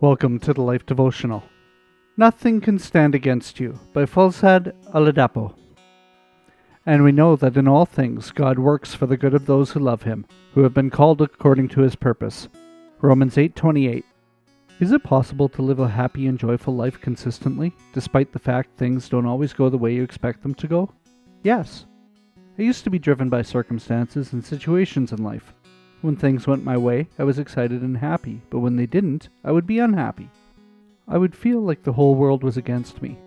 Welcome to the Life Devotional. Nothing can stand against you by Folesade Oladapo. And we know that in all things God works for the good of those who love him, who have been called according to his purpose. Romans 8:28. Is it possible to live a happy and joyful life consistently, despite the fact things don't always go the way you expect them to go? Yes. I used to be driven by circumstances and situations in life. When things went my way, I was excited and happy, but when they didn't, I would be unhappy. I would feel like the whole world was against me.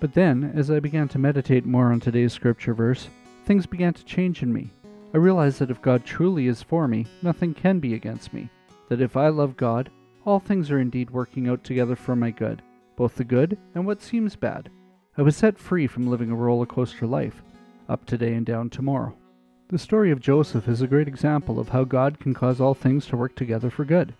But then, as I began to meditate more on today's scripture verse, things began to change in me. I realized that if God truly is for me, nothing can be against me. That if I love God, all things are indeed working out together for my good, both the good and what seems bad. I was set free from living a roller coaster life, up today and down tomorrow. The story of Joseph is a great example of how God can cause all things to work together for good.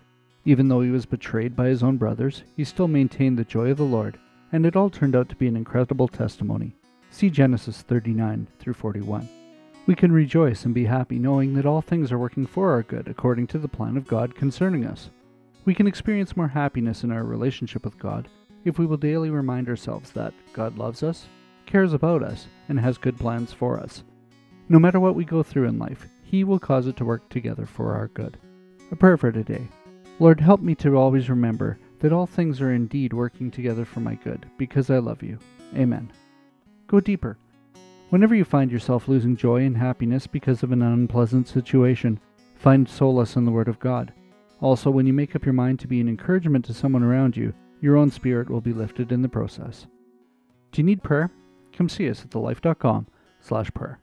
Even though he was betrayed by his own brothers, he still maintained the joy of the Lord, and it all turned out to be an incredible testimony. See Genesis 39 through 41. We can rejoice and be happy knowing that all things are working for our good according to the plan of God concerning us. We can experience more happiness in our relationship with God if we will daily remind ourselves that God loves us, cares about us, and has good plans for us. No matter what we go through in life, He will cause it to work together for our good. A prayer for today. Lord, help me to always remember that all things are indeed working together for my good, because I love you. Amen. Go deeper. Whenever you find yourself losing joy and happiness because of an unpleasant situation, find solace in the Word of God. Also, when you make up your mind to be an encouragement to someone around you, your own spirit will be lifted in the process. Do you need prayer? Come see us at thelife.com slash prayer.